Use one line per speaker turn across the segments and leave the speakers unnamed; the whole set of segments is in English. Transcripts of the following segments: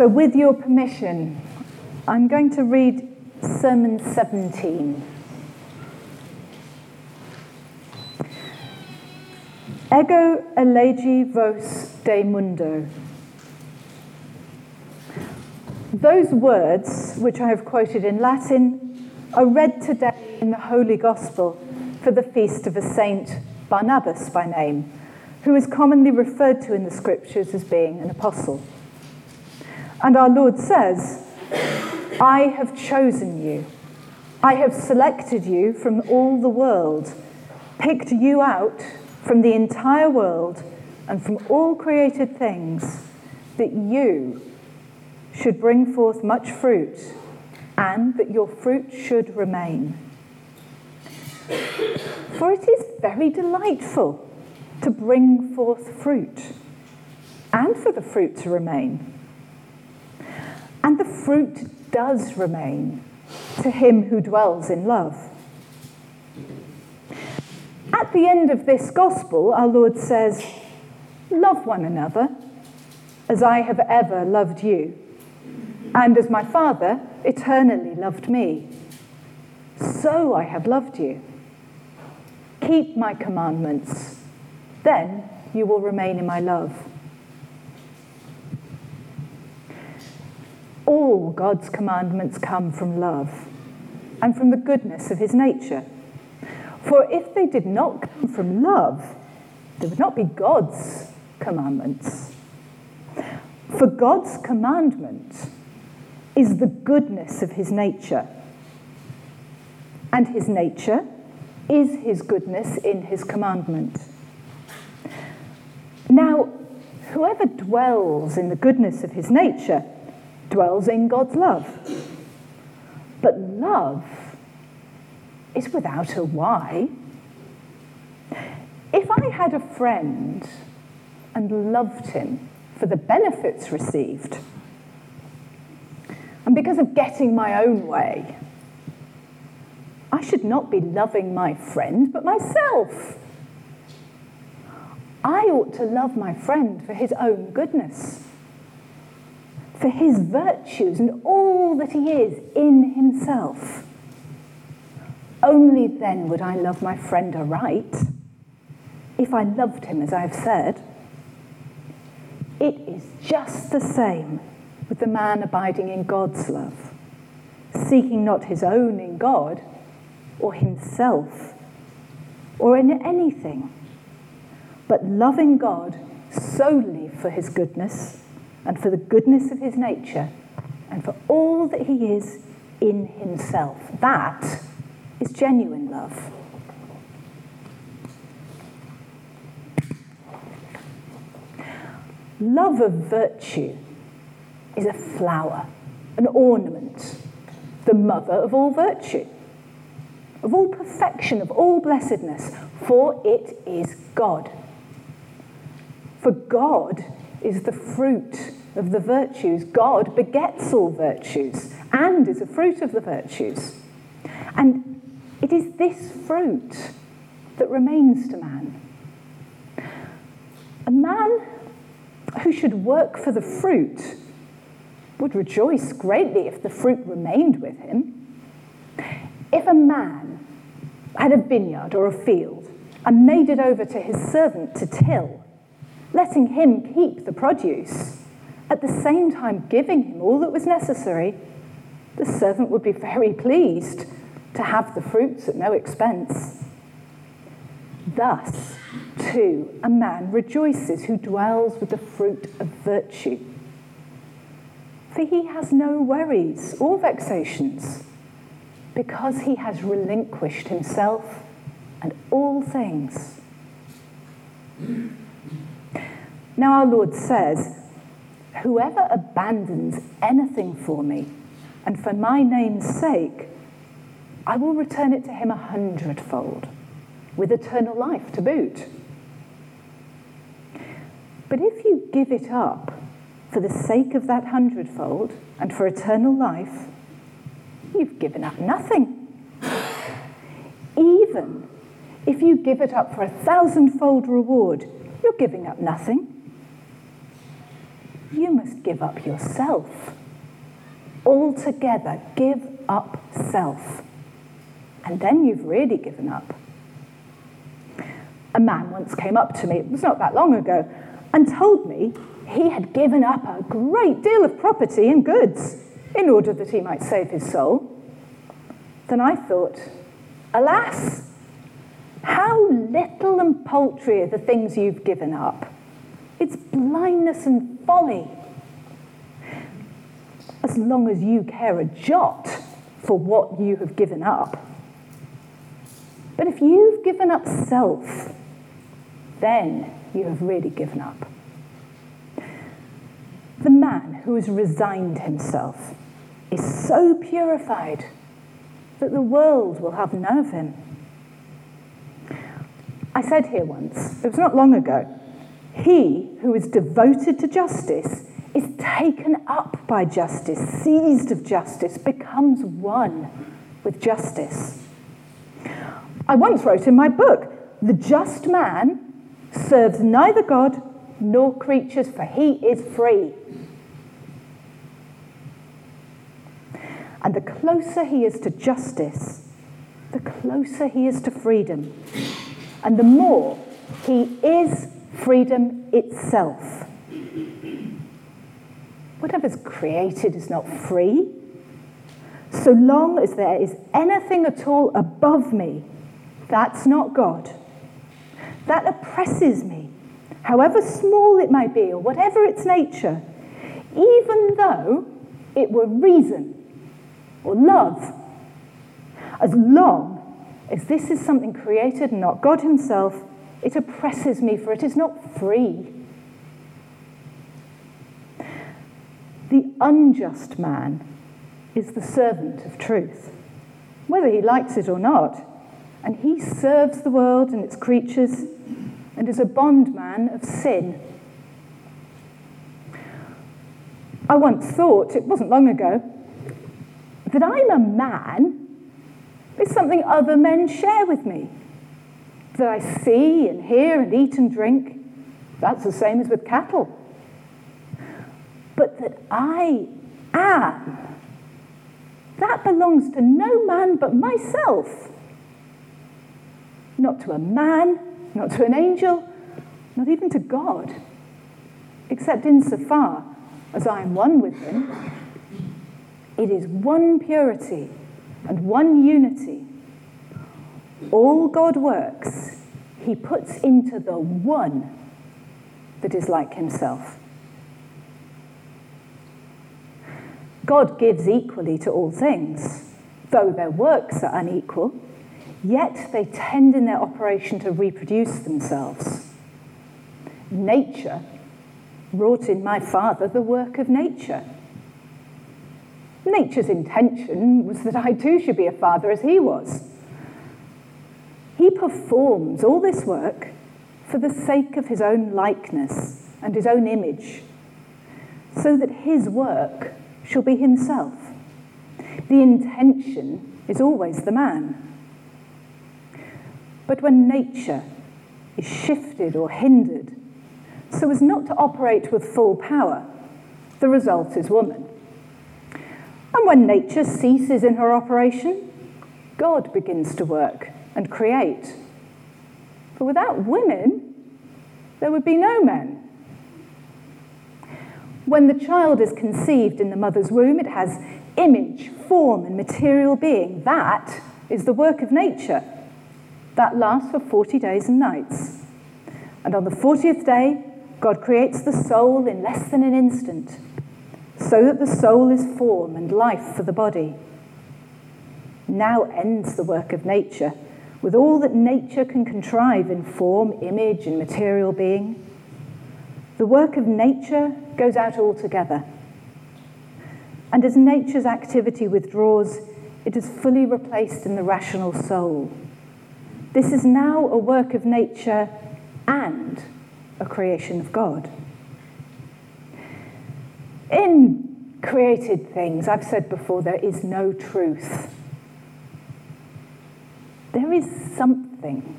So, with your permission, I'm going to read Sermon 17. Ego elegi vos de mundo. Those words, which I have quoted in Latin, are read today in the Holy Gospel for the feast of a saint, Barnabas by name, who is commonly referred to in the scriptures as being an apostle. And our Lord says, I have chosen you. I have selected you from all the world, picked you out from the entire world and from all created things, that you should bring forth much fruit, and that your fruit should remain. For it is very delightful to bring forth fruit, and for the fruit to remain. And the fruit does remain to him who dwells in love. At the end of this gospel, our Lord says, Love one another as I have ever loved you, and as my Father eternally loved me. So I have loved you. Keep my commandments, then you will remain in my love. All God's commandments come from love and from the goodness of his nature. For if they did not come from love, they would not be God's commandments. For God's commandment is the goodness of his nature. And his nature is his goodness in his commandment. Now, whoever dwells in the goodness of his nature dwells in God's love. But love is without a why. If I had a friend and loved him for the benefits received, and because of getting my own way, I should not be loving my friend, but myself. I ought to love my friend for his own goodness, for his virtues and all that he is in himself. Only then would I love my friend aright, if I loved him as I have said. It is just the same with the man abiding in God's love, seeking not his own in God or himself or in anything, but loving God solely for his goodness and for the goodness of his nature and for all that he is in himself. That is genuine love. Love of virtue is a flower, an ornament, the mother of all virtue, of all perfection, of all blessedness, for it is God. For God is the fruit of the virtues. God begets all virtues and is a fruit of the virtues. And it is this fruit that remains to man. A man who should work for the fruit would rejoice greatly if the fruit remained with him. If a man had a vineyard or a field and made it over to his servant to till, letting him keep the produce, at the same time giving him all that was necessary, the servant would be very pleased to have the fruits at no expense. Thus, too, a man rejoices who dwells with the fruit of virtue. For he has no worries or vexations, because he has relinquished himself and all things. Now, our Lord says, Whoever abandons anything for me and for my name's sake I will return it to him a hundredfold, with eternal life to boot. But if you give it up for the sake of that hundredfold and for eternal life, you've given up nothing. Even if you give it up for a thousandfold reward, you're giving up nothing. Give up yourself. Altogether, give up self. And then you've really given up. A man once came up to me, it was not that long ago, and told me he had given up a great deal of property and goods in order that he might save his soul. Then I thought, alas, how little and paltry are the things you've given up. It's blindness and folly. As long as you care a jot for what you have given up. But if you've given up self, then you have really given up. The man who has resigned himself is so purified that the world will have none of him. I said here once, it was not long ago, he who is devoted to justice is taken up by justice, seized of justice, becomes one with justice. I once wrote in my book, the just man serves neither God nor creatures, for he is free. And the closer he is to justice, the closer he is to freedom. And the more he is freedom itself. Whatever's created is not free. So long as there is anything at all above me, that's not God. That oppresses me, however small it may be or whatever its nature, even though it were reason or love. As long as this is something created and not God Himself, it oppresses me, for it is not free. The unjust man is the servant of truth, whether he likes it or not, and he serves the world and its creatures and is a bondman of sin. I once thought, it wasn't long ago, that I'm a man is something other men share with me that I see and hear and eat and drink, that's the same as with cattle. But that I am, that belongs to no man but myself. Not to a man, not to an angel, not even to God, except insofar as I am one with him. It is one purity and one unity all God works, he puts into the one that is like himself. God gives equally to all things, though their works are unequal, yet they tend in their operation to reproduce themselves. Nature wrought in my Father the work of nature. Nature's intention was that I too should be a father as he was. He performs all this work for the sake of his own likeness and his own image, so that his work shall be himself. The intention is always the man. But when nature is shifted or hindered so as not to operate with full power, the result is woman. And when nature ceases in her operation, God begins to work and create. For without women, there would be no men. When the child is conceived in the mother's womb, it has image, form, and material being. That is the work of nature. That lasts for 40 days and nights. And on the 40th day, God creates the soul in less than an instant, so that the soul is form and life for the body. Now ends the work of nature with all that nature can contrive in form, image, and material being. The work of nature goes out altogether. And as nature's activity withdraws, it is fully replaced in the rational soul. This is now a work of nature and a creation of God. In created things, I've said before, there is no truth. There is something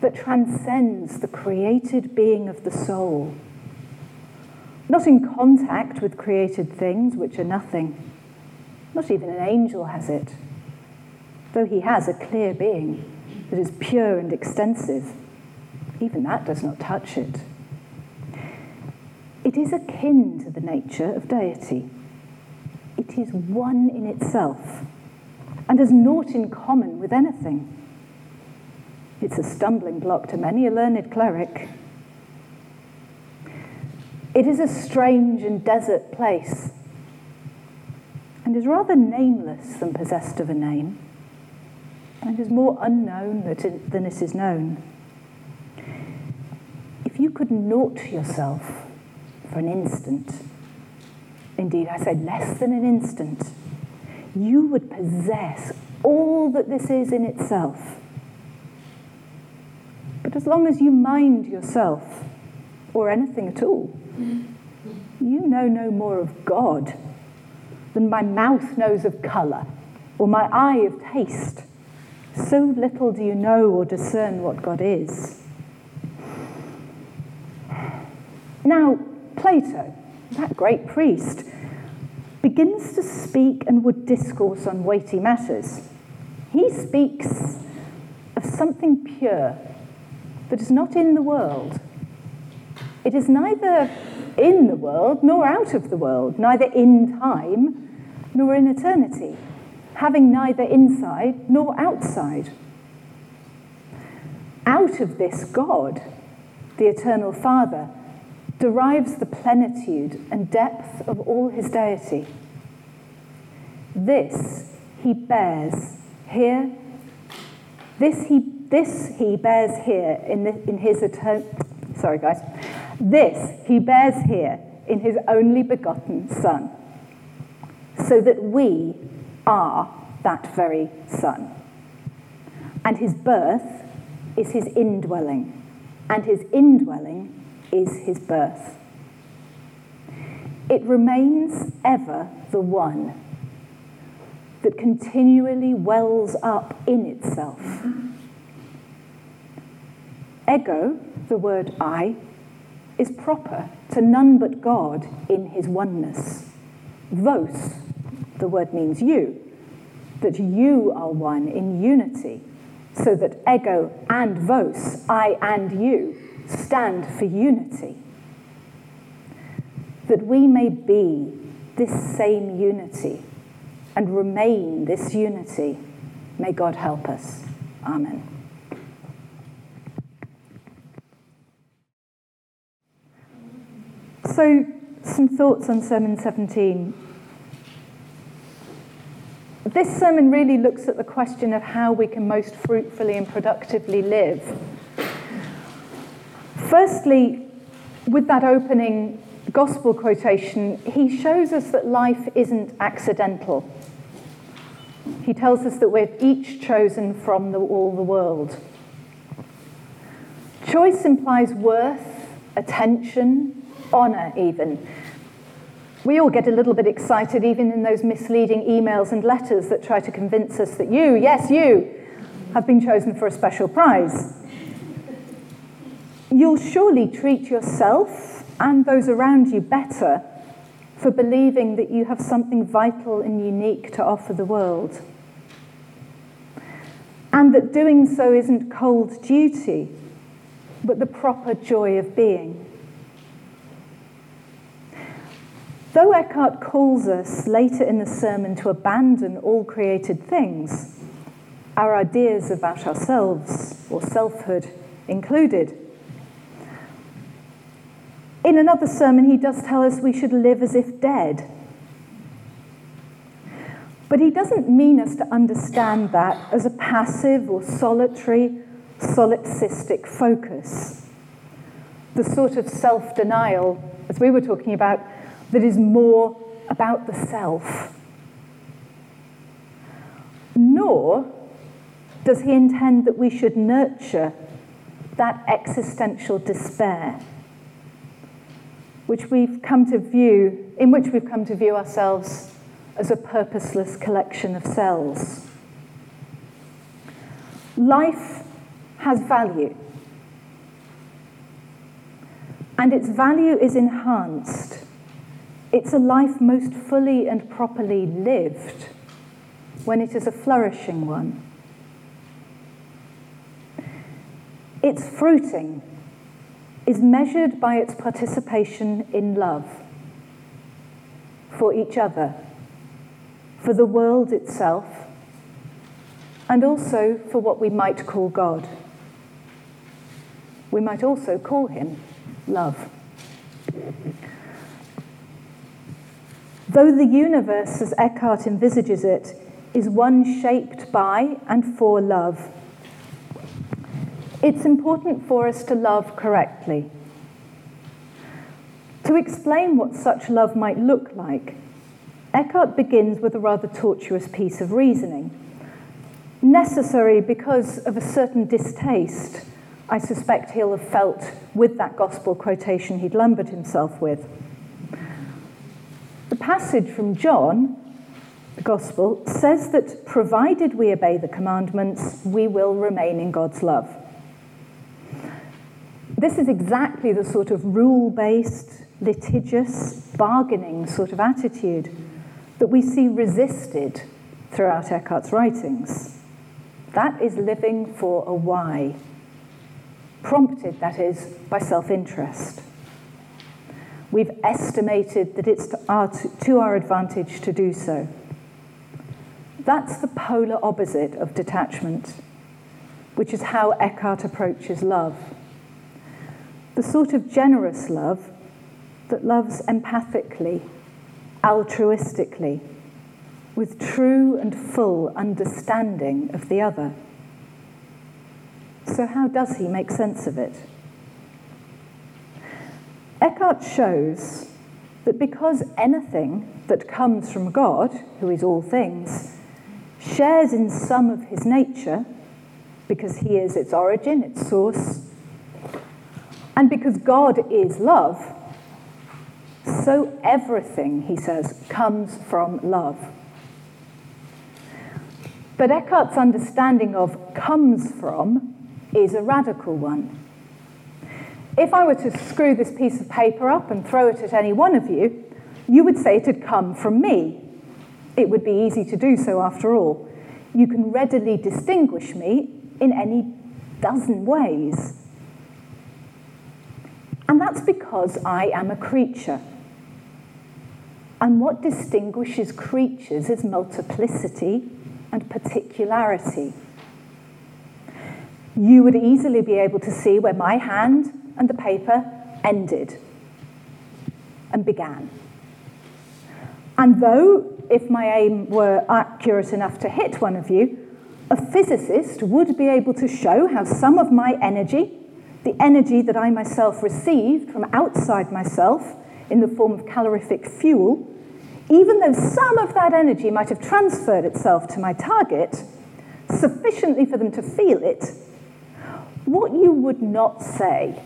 that transcends the created being of the soul. Not in contact with created things which are nothing. Not even an angel has it, though he has a clear being that is pure and extensive. Even that does not touch it. It is akin to the nature of deity. It is one in itself and has naught in common with anything. It's a stumbling block to many a learned cleric. It is a strange and desert place and is rather nameless than possessed of a name and is more unknown than it is known. If you could naught yourself for an instant, indeed, I say less than an instant, you would possess all that this is in itself. But as long as you mind yourself, or anything at all, you know no more of God than my mouth knows of colour, or my eye of taste. So little do you know or discern what God is. Now, Plato, that great priest, begins to speak and would discourse on weighty matters. He speaks of something pure that is not in the world. It is neither in the world nor out of the world, neither in time nor in eternity, having neither inside nor outside. Out of this God, the eternal Father, derives the plenitude and depth of all his deity. This he bears here. This he, this he bears here in, the, in his eternal. Sorry, guys. This he bears here in his only begotten Son, so that we are that very Son. And his birth is his indwelling, and his indwelling is his birth. It remains ever the one that continually wells up in itself. Ego, the word I, is proper to none but God in his oneness. Vos, the word means you, that you are one in unity, so that ego and vos, I and you, stand for unity. That we may be this same unity and remain this unity. May God help us. Amen. So, some thoughts on Sermon 17. This sermon really looks at the question of how we can most fruitfully and productively live Firstly, with that opening gospel quotation, he shows us that life isn't accidental. He tells us that we're each chosen from the, all the world. Choice implies worth, attention, honour, even. We all get a little bit excited, even in those misleading emails and letters that try to convince us that you, yes, you, have been chosen for a special prize you'll surely treat yourself and those around you better for believing that you have something vital and unique to offer the world. And that doing so isn't cold duty, but the proper joy of being. Though Eckhart calls us later in the sermon to abandon all created things, our ideas about ourselves or selfhood included, in another sermon, he does tell us we should live as if dead. But he doesn't mean us to understand that as a passive or solitary, solipsistic focus. The sort of self denial, as we were talking about, that is more about the self. Nor does he intend that we should nurture that existential despair which we've come to view, in which we've come to view ourselves as a purposeless collection of cells. Life has value. And its value is enhanced It's a life most fully and properly lived when it is a flourishing one. Its fruiting is measured by its participation in love for each other, for the world itself, and also for what we might call God. We might also call him love. Though the universe, as Eckhart envisages it, is one shaped by and for love, it's important for us to love correctly. To explain what such love might look like, Eckhart begins with a rather tortuous piece of reasoning, necessary because of a certain distaste I suspect he'll have felt with that gospel quotation he'd lumbered himself with. Passage from John, the gospel, says that provided we obey the commandments, we will remain in God's love. This is exactly the sort of rule based, litigious, bargaining sort of attitude that we see resisted throughout Eckhart's writings. That is living for a why prompted, that is, by self interest. We've estimated that it's to our, to our advantage to do so. That's the polar opposite of detachment, which is how Eckhart approaches love. The sort of generous love that loves empathically, altruistically, with true and full understanding of the other. So, how does he make sense of it? Eckhart shows that because anything that comes from God, who is all things, shares in some of his nature, because he is its origin, its source, and because God is love, so everything, he says, comes from love. But Eckhart's understanding of comes from is a radical one. If I were to screw this piece of paper up and throw it at any one of you, you would say it had come from me. It would be easy to do so after all. You can readily distinguish me in any dozen ways. And that's because I am a creature. And what distinguishes creatures is multiplicity and particularity you would easily be able to see where my hand and the paper ended and began. And though, if my aim were accurate enough to hit one of you, a physicist would be able to show how some of my energy, the energy that I myself received from outside myself in the form of calorific fuel, even though some of that energy might have transferred itself to my target, sufficiently for them to feel it what you would not say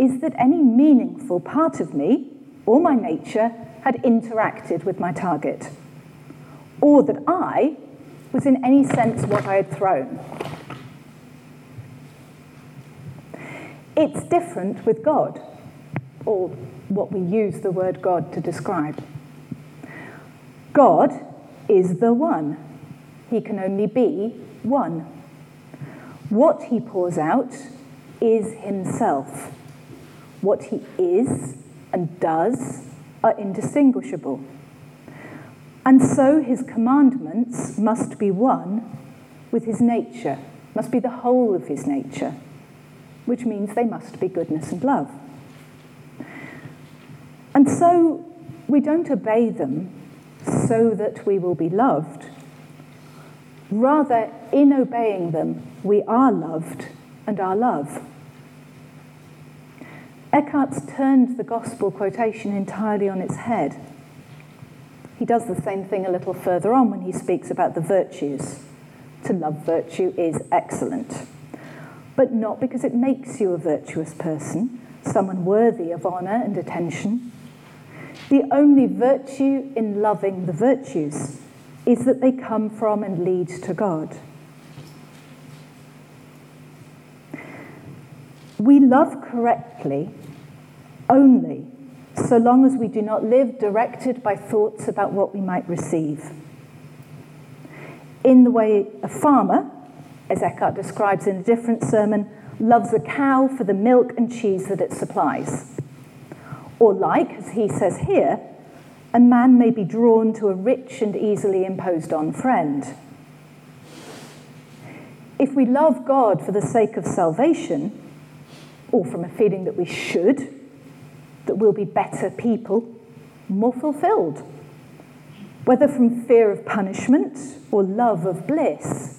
is that any meaningful part of me or my nature had interacted with my target, or that I was in any sense what I had thrown. It's different with God, or what we use the word God to describe. God is the one. He can only be one. What he pours out is himself. What he is and does are indistinguishable. And so his commandments must be one with his nature, must be the whole of his nature, which means they must be goodness and love. And so we don't obey them so that we will be loved. Rather, in obeying them, we are loved and are love. Eckhart's turned the gospel quotation entirely on its head. He does the same thing a little further on when he speaks about the virtues. To love virtue is excellent, but not because it makes you a virtuous person, someone worthy of honour and attention. The only virtue in loving the virtues is that they come from and lead to God. We love correctly only so long as we do not live directed by thoughts about what we might receive. In the way a farmer, as Eckhart describes in a different sermon, loves a cow for the milk and cheese that it supplies. Or, like, as he says here, a man may be drawn to a rich and easily imposed on friend. If we love God for the sake of salvation, or from a feeling that we should, that we'll be better people, more fulfilled, whether from fear of punishment or love of bliss,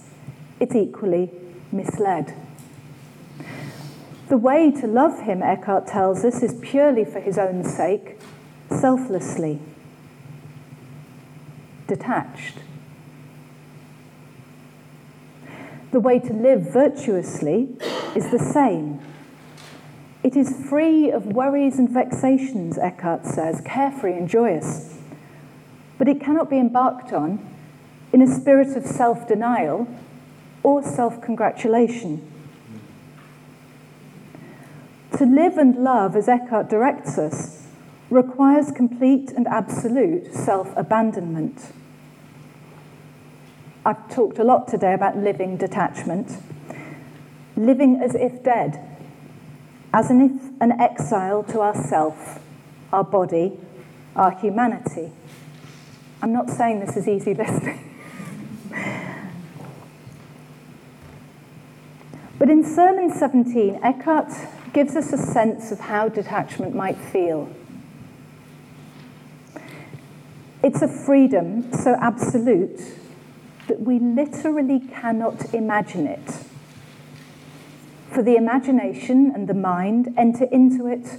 it's equally misled. The way to love him, Eckhart tells us, is purely for his own sake, selflessly, detached. The way to live virtuously is the same. It is free of worries and vexations, Eckhart says, carefree and joyous. But it cannot be embarked on in a spirit of self denial or self congratulation. To live and love as Eckhart directs us requires complete and absolute self abandonment. I've talked a lot today about living detachment, living as if dead, as an, an exile to ourself, our body, our humanity. I'm not saying this is easy listening. but in Sermon 17, Eckhart gives us a sense of how detachment might feel. It's a freedom so absolute that we literally cannot imagine it. For the imagination and the mind enter into it,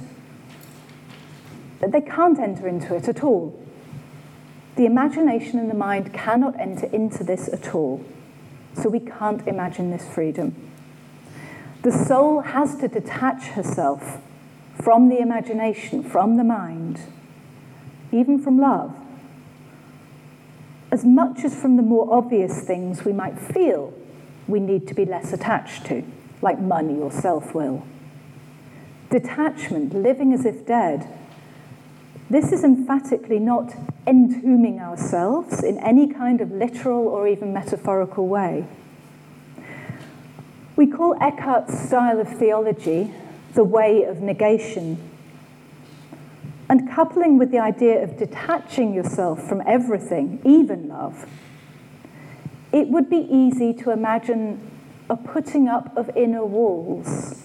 they can't enter into it at all. The imagination and the mind cannot enter into this at all. So we can't imagine this freedom. The soul has to detach herself from the imagination, from the mind, even from love, as much as from the more obvious things we might feel we need to be less attached to, like money or self will. Detachment, living as if dead, this is emphatically not entombing ourselves in any kind of literal or even metaphorical way. We call Eckhart's style of theology the way of negation. And coupling with the idea of detaching yourself from everything, even love, it would be easy to imagine a putting up of inner walls,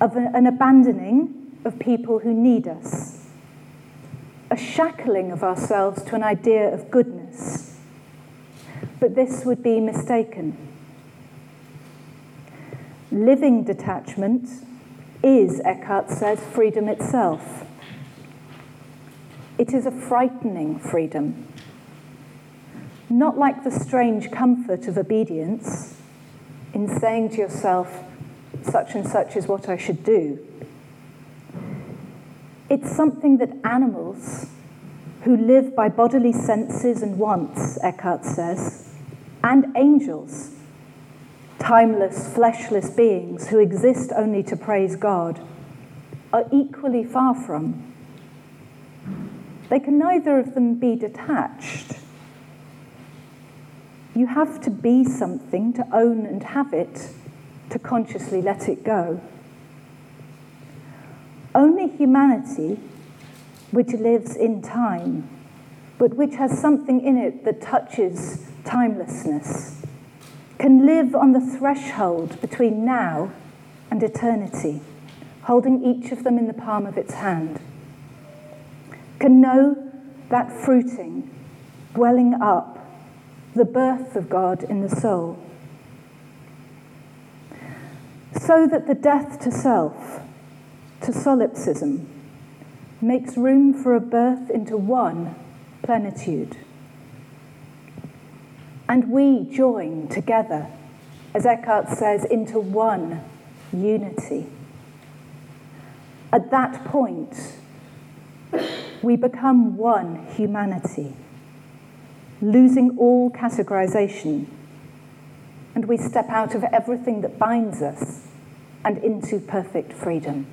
of an abandoning of people who need us, a shackling of ourselves to an idea of goodness. But this would be mistaken. Living detachment is, Eckhart says, freedom itself. It is a frightening freedom. Not like the strange comfort of obedience in saying to yourself, such and such is what I should do. It's something that animals who live by bodily senses and wants, Eckhart says, and angels timeless, fleshless beings who exist only to praise God, are equally far from. They can neither of them be detached. You have to be something to own and have it, to consciously let it go. Only humanity, which lives in time, but which has something in it that touches timelessness can live on the threshold between now and eternity, holding each of them in the palm of its hand, can know that fruiting, welling up, the birth of God in the soul. So that the death to self, to solipsism, makes room for a birth into one plenitude. And we join together, as Eckhart says, into one unity. At that point, we become one humanity, losing all categorization, and we step out of everything that binds us and into perfect freedom.